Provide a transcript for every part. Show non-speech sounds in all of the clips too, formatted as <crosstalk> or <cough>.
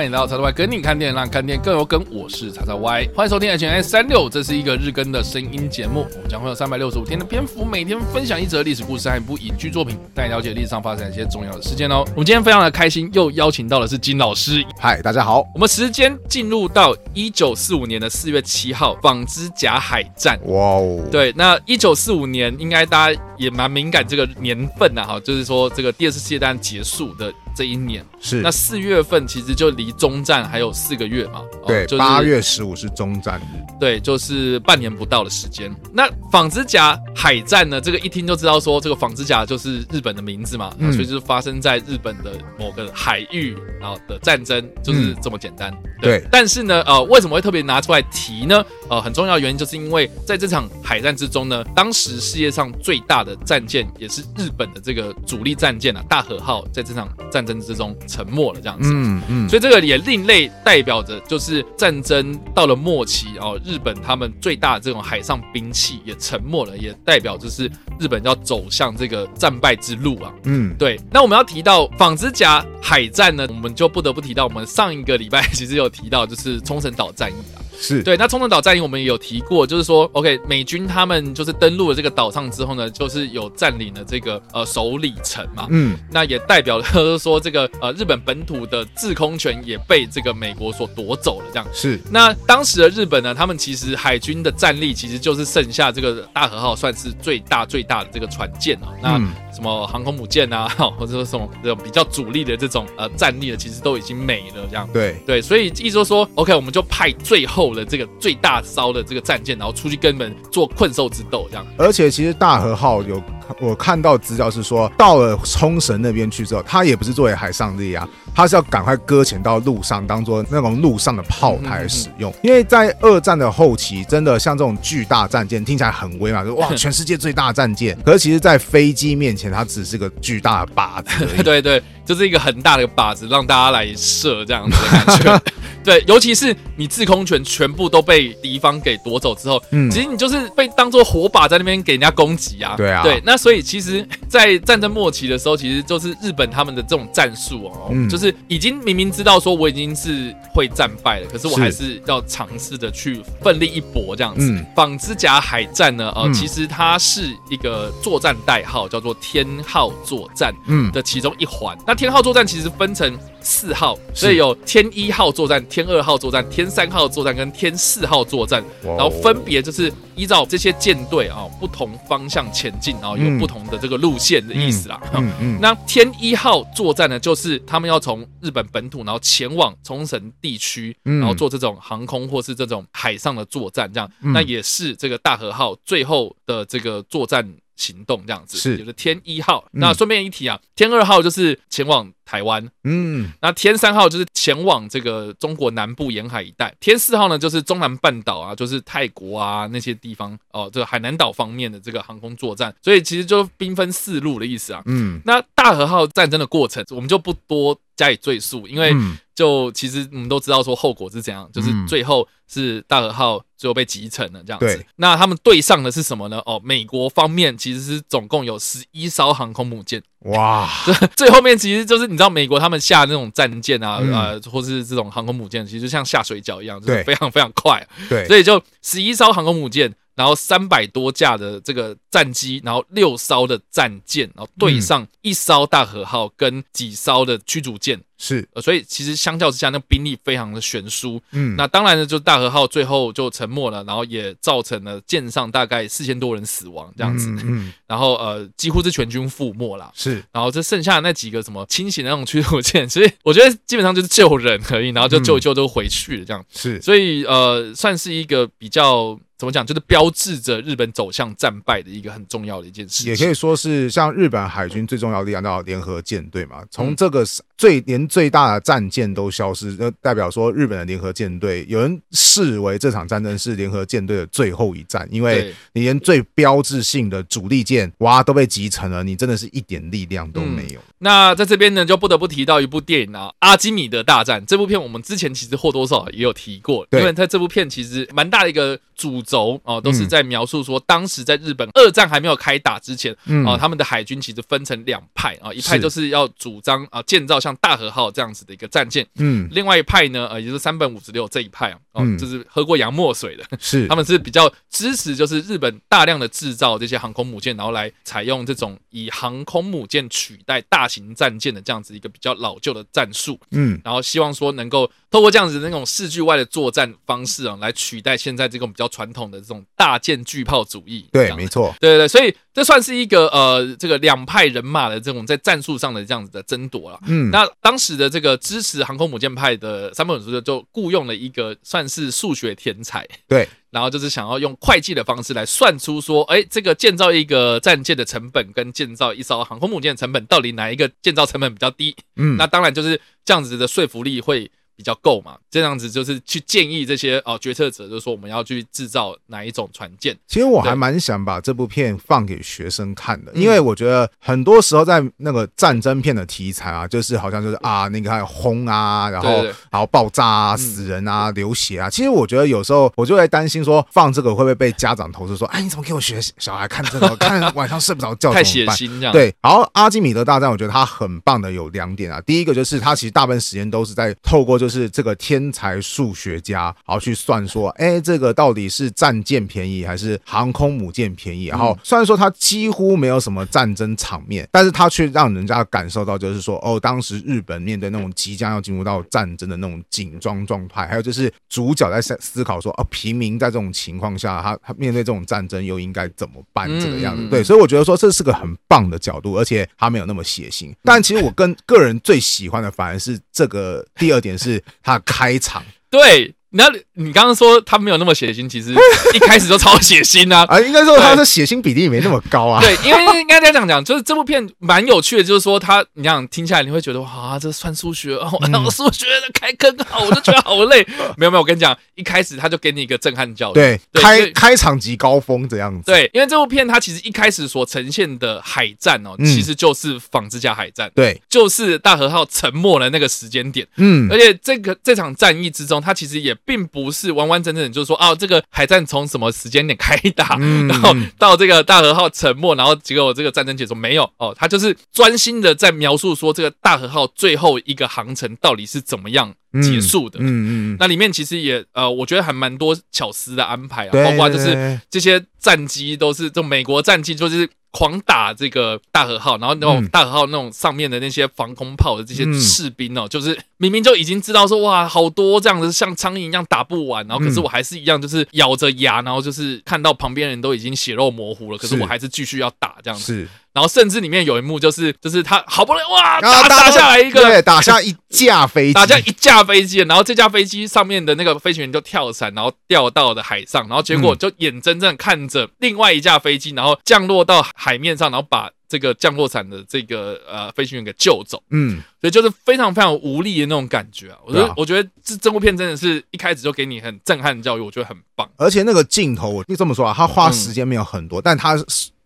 欢迎来到叉叉 Y 跟你看电影，让看电影更有梗。我是叉叉 Y，欢迎收听 HNS 三六，这是一个日更的声音节目。我们将会有三百六十五天的篇幅，每天分享一则历史故事和一部影剧作品，带你了解历史上发生一些重要的事件哦。我们今天非常的开心，又邀请到的是金老师。嗨，大家好。我们时间进入到一九四五年的四月七号，纺织甲海战。哇哦，对，那一九四五年应该大家也蛮敏感这个年份呐，哈，就是说这个第二次世界大战结束的。这一年是那四月份，其实就离终战还有四个月嘛。对，八、哦就是、月十五是终战日。对，就是半年不到的时间。那纺织甲海战呢？这个一听就知道说，这个纺织甲就是日本的名字嘛，嗯、所以就是发生在日本的某个海域然后的战争，就是这么简单。对但是呢，呃，为什么会特别拿出来提呢？呃，很重要的原因就是因为在这场海战之中呢，当时世界上最大的战舰也是日本的这个主力战舰啊，大和号，在这场战争之中沉没了，这样子。嗯嗯。所以这个也另类代表着，就是战争到了末期哦，日本他们最大的这种海上兵器也沉没了，也代表就是日本要走向这个战败之路啊。嗯，对。那我们要提到纺织甲海战呢，我们就不得不提到我们上一个礼拜其实有提到，就是冲绳岛战役啊。是对，那冲绳岛战役我们也有提过，就是说，OK，美军他们就是登陆了这个岛上之后呢，就是有占领了这个呃首里城嘛，嗯，那也代表了就是说这个呃日本本土的制空权也被这个美国所夺走了，这样。是。那当时的日本呢，他们其实海军的战力其实就是剩下这个大和号算是最大最大的这个船舰啊，那什么航空母舰啊，<laughs> 或者说什么这种比较主力的这种呃战力呢，其实都已经没了，这样。对。对，所以意思说说，OK，我们就派最后。的这个最大艘的这个战舰，然后出去跟你们做困兽之斗，这样。而且其实大和号有我看到资料是说，到了冲绳那边去之后，它也不是作为海上力啊，它是要赶快搁浅到陆上，当做那种陆上的炮台使用。因为在二战的后期，真的像这种巨大战舰听起来很威嘛，就哇，全世界最大战舰。可是其实，在飞机面前，它只是个巨大的靶子。<laughs> 对对，就是一个很大的靶子，让大家来射这样子的感觉。<laughs> 对，尤其是你制空权全部都被敌方给夺走之后，嗯，其实你就是被当做火把在那边给人家攻击啊。对啊，对，那所以其实，在战争末期的时候，其实就是日本他们的这种战术哦，嗯，就是已经明明知道说我已经是会战败了，可是我还是要尝试的去奋力一搏这样子。嗯，纺织甲海战呢，呃，其实它是一个作战代号，叫做天号作战，嗯的其中一环。那天号作战其实分成四号，所以有天一号作战。天二号作战、天三号作战跟天四号作战，然后分别就是依照这些舰队啊不同方向前进，然后有不同的这个路线的意思啦。嗯嗯，嗯。那天一号作战呢，就是他们要从日本本土，然后前往冲绳地区，然后做这种航空或是这种海上的作战，这样。那也是这个大和号最后的这个作战行动这样子，是。就是天一号。那顺便一提啊，天二号就是前往。台湾，嗯，那天三号就是前往这个中国南部沿海一带，天四号呢就是中南半岛啊，就是泰国啊那些地方哦，这个海南岛方面的这个航空作战，所以其实就兵分四路的意思啊，嗯，那大和号战争的过程我们就不多加以赘述，因为就其实我们都知道说后果是怎样，就是最后是大和号最后被击沉了这样子。那他们对上的是什么呢？哦，美国方面其实是总共有十一艘航空母舰。哇，<laughs> 最后面其实就是你知道美国他们下那种战舰啊，嗯、呃，或是这种航空母舰，其实就像下水饺一样，就是非常非常快。对，所以就十一艘航空母舰。然后三百多架的这个战机，然后六艘的战舰，然后对上一艘大和号跟几艘的驱逐舰，是，呃所以其实相较之下，那兵力非常的悬殊。嗯，那当然呢，就大和号最后就沉没了，然后也造成了舰上大概四千多人死亡这样子。嗯，<laughs> 然后呃，几乎是全军覆没了。是，然后这剩下的那几个什么清醒的那种驱逐舰，所以我觉得基本上就是救人而已，然后就救一救都回去了这样。是，所以呃，算是一个比较。怎么讲？就是标志着日本走向战败的一个很重要的一件事，也可以说是像日本海军最重要的力量叫联合舰队嘛。从这个最连最大的战舰都消失，那代表说日本的联合舰队有人视为这场战争是联合舰队的最后一战，因为你连最标志性的主力舰哇都被击沉了，你真的是一点力量都没有。那在这边呢，就不得不提到一部电影啊，《阿基米德大战》这部片，我们之前其实或多或少也有提过，因为在这部片其实蛮大的一个主轴哦，都是在描述说，当时在日本二战还没有开打之前，哦，他们的海军其实分成两派啊，一派就是要主张啊建造像大和号这样子的一个战舰，嗯，另外一派呢，呃，也就是三本五十六这一派啊，哦，就是喝过洋墨水的，是。他们是比较支持，就是日本大量的制造这些航空母舰，然后来采用这种以航空母舰取代大型战舰的这样子一个比较老旧的战术，嗯，然后希望说能够透过这样子的那种视距外的作战方式啊，来取代现在这种比较传统的这种大舰巨炮主义。对，没错，对对对，所以这算是一个呃，这个两派人马的这种在战术上的这样子的争夺了。嗯，那当时的这个支持航空母舰派的山本五十六就雇佣了一个算是数学天才。对。<laughs> 然后就是想要用会计的方式来算出说，哎，这个建造一个战舰的成本跟建造一艘航空母舰的成本，到底哪一个建造成本比较低？嗯，那当然就是这样子的说服力会。比较够嘛？这样子就是去建议这些哦决策者，就是说我们要去制造哪一种船舰。其实我还蛮想把这部片放给学生看的，因为我觉得很多时候在那个战争片的题材啊，就是好像就是啊那个还有轰啊，然后然后爆炸啊、死人啊、流血啊。其实我觉得有时候我就会担心说，放这个会不会被家长投诉说，哎，你怎么给我学小孩看这个？<laughs> 看晚上睡不着觉，太血腥这样。对，然后阿基米德大战，我觉得它很棒的有两点啊。第一个就是它其实大部分时间都是在透过就是这个天才数学家，然后去算说，哎，这个到底是战舰便宜还是航空母舰便宜？然后虽然说他几乎没有什么战争场面，但是他却让人家感受到，就是说，哦，当时日本面对那种即将要进入到战争的那种紧张状态，还有就是主角在思思考说，啊，平民在这种情况下，他他面对这种战争又应该怎么办？这个样子，对，所以我觉得说这是个很棒的角度，而且他没有那么血腥。但其实我跟个人最喜欢的反而是这个第二点，是他。开场，对。那你刚刚说他没有那么血腥，其实 <laughs> 一开始就超血腥啊！啊，应该说他的血腥比例没那么高啊。对，因为应该这样讲，就是这部片蛮有趣的，就是说他，你想听下来你会觉得哇，这算数学哦，<laughs> 数学的开坑啊，我就觉得好累。没有没有，我跟你讲，一开始他就给你一个震撼教育，对，开开场即高峰这样子。对，因为这部片它其实一开始所呈现的海战哦，其实就是纺织甲海战，对，就是大和号沉没的那个时间点。嗯，而且这个这场战役之中，它其实也并不是完完整整，就是说啊，这个海战从什么时间点开打，然后到这个大和号沉没，然后结果这个战争结束没有哦，他就是专心的在描述说这个大和号最后一个航程到底是怎么样结束的。嗯嗯，那里面其实也呃，我觉得还蛮多巧思的安排啊，包括就是这些战机都是这美国战机，就是。狂打这个大和号，然后那种大和号那种上面的那些防空炮的这些士兵哦，就是明明就已经知道说哇，好多这样子像苍蝇一样打不完，然后可是我还是一样就是咬着牙，然后就是看到旁边人都已经血肉模糊了，可是我还是继续要打这样子。然后甚至里面有一幕就是，就是他好不容易哇打打下来一个，对，打下一架飞机，打下一架飞机，然后这架飞机上面的那个飞行员就跳伞，然后掉到了海上，然后结果就眼睁睁看着另外一架飞机，然后降落到海面上，然后把。这个降落伞的这个呃飞行员给救走，嗯，所以就是非常非常无力的那种感觉啊。我觉得，我觉得这这部片真的是一开始就给你很震撼的教育，我觉得很棒。而且那个镜头，我就这么说啊，他花时间没有很多，但他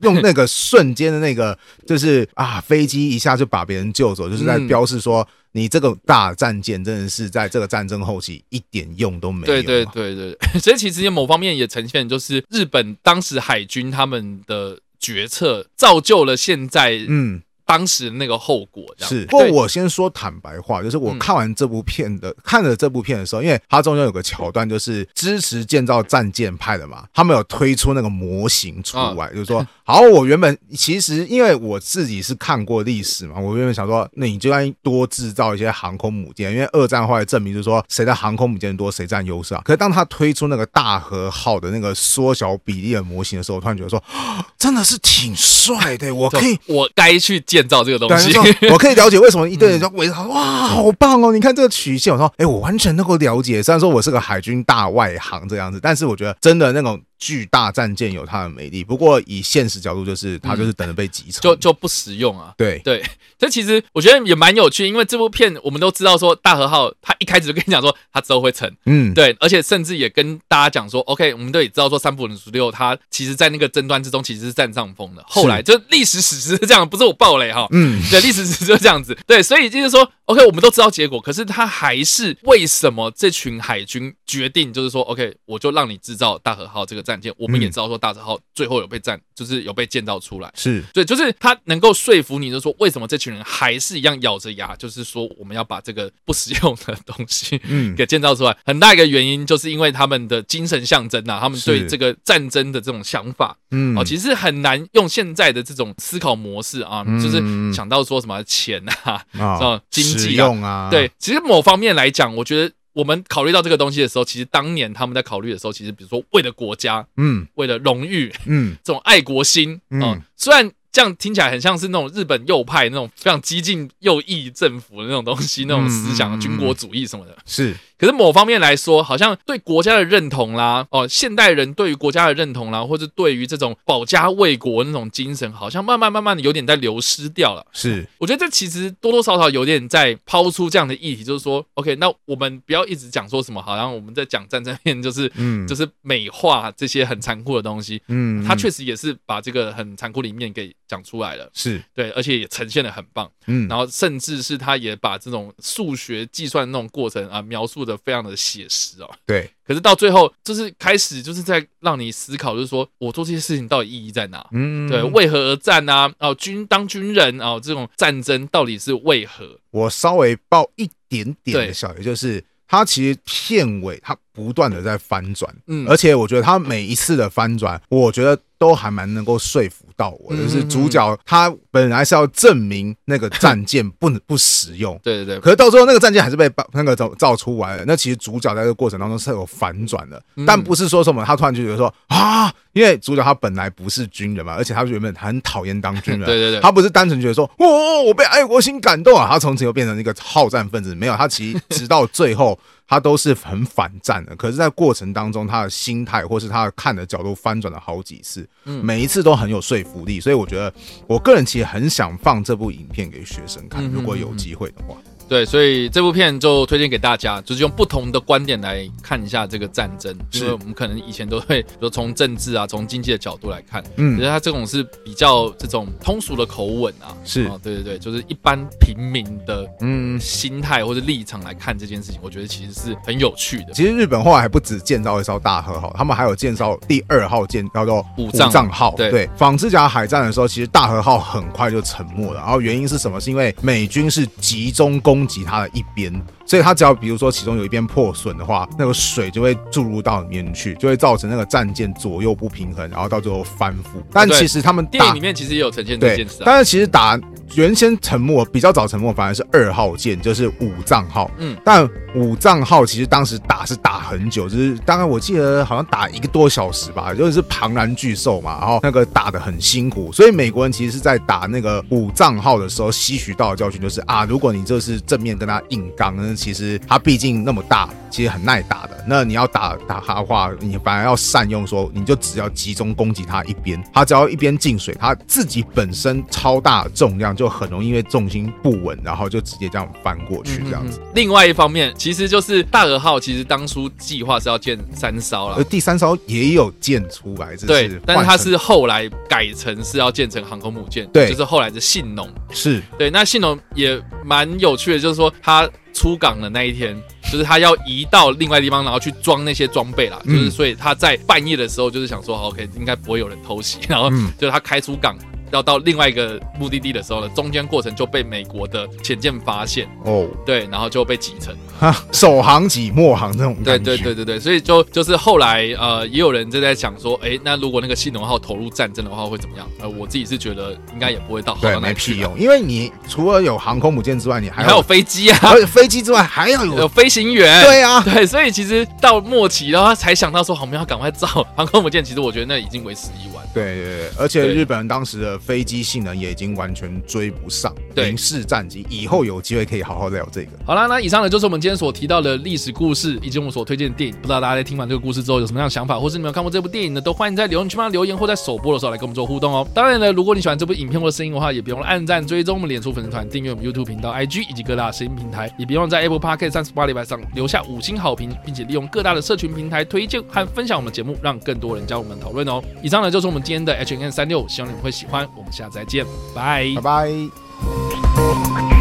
用那个瞬间的那个，就是啊，飞机一下就把别人救走，就是在标示说，你这个大战舰真的是在这个战争后期一点用都没有。对对对对，所以其实某方面也呈现就是日本当时海军他们的。决策造就了现在，嗯。当时那个后果这样是，不过我先说坦白话，就是我看完这部片的，看了这部片的时候，因为它中间有个桥段，就是支持建造战舰派的嘛，他们有推出那个模型出来，就是说，<laughs> 好，我原本其实因为我自己是看过历史嘛，我原本想说，那你就应该多制造一些航空母舰，因为二战后来证明就是说，谁的航空母舰多，谁占优势啊。可是当他推出那个大和号的那个缩小比例的模型的时候，我突然觉得说，<gasps> 真的是挺帅的，我可以，我该去。建造这个东西，我可以了解 <laughs> 为什么一堆人说围着他，哇，好棒哦！你看这个曲线，我说，哎，我完全能够了解。虽然说我是个海军大外行这样子，但是我觉得真的那种巨大战舰有它的美丽，不过以现实角度，就是它就是等着被击沉，就就不实用啊。对。对，<laughs> 这其实我觉得也蛮有趣，因为这部片我们都知道说大和号它一开始就跟你讲说它之后会沉，嗯，对，而且甚至也跟大家讲说，OK，我们都也知道说三浦十六它其实在那个争端之中其实是占上风的，后来就历史史实是这样，不是我爆雷哈，嗯，对，历史史实就这样子，对，所以就是说，OK，我们都知道结果，可是他还是为什么这群海军决定就是说，OK，我就让你制造大和号这个战舰，我们也知道说。大和号最后有被战，就是有被建造出来，是对，就是他能够说服你，就是说为什么这群人还是一样咬着牙，就是说我们要把这个不实用的东西，<laughs> 嗯，给建造出来。很大一个原因就是因为他们的精神象征呐，他们对这个战争的这种想法，嗯，哦，其实很难用现在的这种思考模式啊，就是想到说什么钱啊，啊，经济用啊，对，其实某方面来讲，我觉得。我们考虑到这个东西的时候，其实当年他们在考虑的时候，其实比如说为了国家，嗯，为了荣誉，嗯，这种爱国心，嗯，虽然。这样听起来很像是那种日本右派那种非常激进右翼政府的那种东西，那种思想，军国主义什么的。是，可是某方面来说，好像对国家的认同啦，哦，现代人对于国家的认同啦，或者对于这种保家卫国那种精神，好像慢慢慢慢的有点在流失掉了。是，我觉得这其实多多少少有点在抛出这样的议题，就是说，OK，那我们不要一直讲说什么，好像我们在讲战争片，就是，嗯，就是美化这些很残酷的东西。嗯，他确实也是把这个很残酷的一面给。讲出来了，是对，而且也呈现的很棒，嗯，然后甚至是他也把这种数学计算那种过程啊描述得非常的写实哦，对，可是到最后就是开始就是在让你思考，就是说我做这些事情到底意义在哪？嗯，对，为何而战啊？哦，军当军人啊，这种战争到底是为何？我稍微爆一点点的小鱼，就是他其实片尾他不断的在翻转，嗯，而且我觉得他每一次的翻转，我觉得。都还蛮能够说服到我，就是主角他本来是要证明那个战舰不能 <laughs> 不实用，对对对，可是到最后那个战舰还是被那个造造出来了。那其实主角在这个过程当中是有反转的，但不是说什么他突然就觉得说啊，因为主角他本来不是军人嘛，而且他原本很讨厌当军人，<laughs> 对对对，他不是单纯觉得说哦，我被爱国心感动啊，他从此又变成一个好战分子，没有，他其实直到最后。他都是很反战的，可是，在过程当中，他的心态或是他的看的角度翻转了好几次，每一次都很有说服力，所以我觉得，我个人其实很想放这部影片给学生看，如果有机会的话。对，所以这部片就推荐给大家，就是用不同的观点来看一下这个战争，因为我们可能以前都会说从政治啊、从经济的角度来看，嗯，觉得他这种是比较这种通俗的口吻啊，是啊，对对对，就是一般平民的嗯心态或者立场来看这件事情，我觉得其实是很有趣的。其实日本后来还不止建造一艘大和号，他们还有建造第二号舰，叫做武藏号。对，对，纺织甲海战的时候，其实大和号很快就沉没了，然后原因是什么？是因为美军是集中攻。攻击他的一边，所以它只要比如说其中有一边破损的话，那个水就会注入到里面去，就会造成那个战舰左右不平衡，然后到最后翻覆。但其实他们电影里面其实也有呈现这件事，但是其实打原先沉没比较早沉没，反而是二号舰，就是武藏号。嗯，但武藏号其实当时打是打很久，就是当然我记得好像打一个多小时吧，就是庞然巨兽嘛，然后那个打的很辛苦，所以美国人其实是在打那个武藏号的时候吸取到的教训，就是啊，如果你这是。正面跟他硬刚，那其实它毕竟那么大，其实很耐打的。那你要打打它的话，你反而要善用，说你就只要集中攻击它一边，它只要一边进水，它自己本身超大的重量就很容易因为重心不稳，然后就直接这样翻过去这样子。另外一方面，其实就是大和号，其实当初计划是要建三艘了，而第三艘也有建出来，对，但是它是后来改成是要建成航空母舰，对，就是后来的信浓，是对。那信浓也蛮有趣的，就是说他出港的那一天，就是他要移到另外地方，然后去装那些装备啦。就是所以他在半夜的时候，就是想说，OK，应该不会有人偷袭，然后就是他开出港。要到另外一个目的地的时候呢，中间过程就被美国的潜舰发现哦，对，然后就被挤成哈，首航挤末航这种对对对对对，所以就就是后来呃，也有人就在想说，哎，那如果那个信浓号投入战争的话会怎么样？呃，我自己是觉得应该也不会到好到哪里去，没屁用，因为你除了有航空母舰之外，你还有还有飞机啊，而且飞机之外还要有有飞行员，对啊，对，所以其实到末期然后他才想到说，我们要赶快造航空母舰。其实我觉得那已经为时已晚。对对对，而且日本人当时的飞机性能也已经完全追不上对零式战机。以后有机会可以好好聊这个。好啦，那以上呢就是我们今天所提到的历史故事，以及我们所推荐的电影。不知道大家在听完这个故事之后有什么样的想法，或是你们有看过这部电影呢？都欢迎在留言区帮留言，或在首播的时候来跟我们做互动哦。当然呢，如果你喜欢这部影片或声音的话，也别忘了按赞、追踪我们脸书粉丝团、订阅我们 YouTube 频道、IG 以及各大声音平台，也别忘在 Apple Podcast 三十八礼拜上留下五星好评，并且利用各大的社群平台推荐和分享我们节目，让更多人加入我们讨论哦。以上呢就是我们今天的 H N N 三六，希望你们会喜欢。我们下次再见，拜拜。